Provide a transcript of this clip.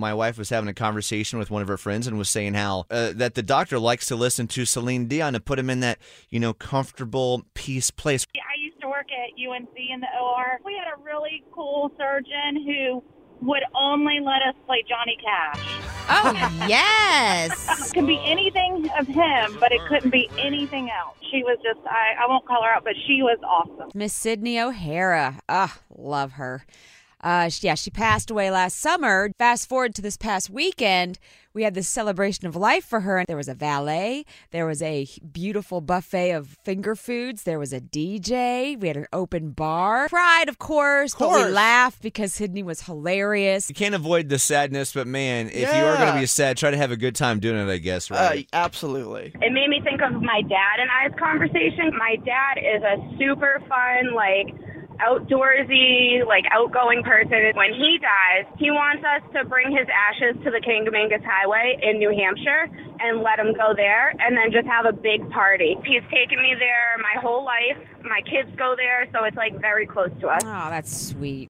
my wife was having a conversation with one of her friends and was saying how uh, that the doctor likes to listen to Celine Dion to put him in that you know comfortable peace place. I used to work at UNC in the OR. We had a really cool surgeon who would only let us play Johnny Cash. Oh, yes. It could be anything of him, but it couldn't be anything else. She was just, I, I won't call her out, but she was awesome. Miss Sydney O'Hara. Ah, love her. Uh, she- yeah, she passed away last summer. Fast forward to this past weekend, we had this celebration of life for her. There was a valet, there was a beautiful buffet of finger foods, there was a DJ, we had an open bar. Cried, of course, but we laughed because Sydney was hilarious. You can't avoid the sadness, but man, if you are going to be sad, try to have a good time doing it. I guess, Uh, right? absolutely. It made me think of my dad and I's conversation. My dad is a super fun, like, outdoorsy, like, outgoing person. When he dies, he wants us to bring his ashes to the Kancamagus Highway in New Hampshire and let him go there and then just have a big party. He's taken me there my whole life. My kids go there, so it's, like, very close to us. Oh, that's sweet.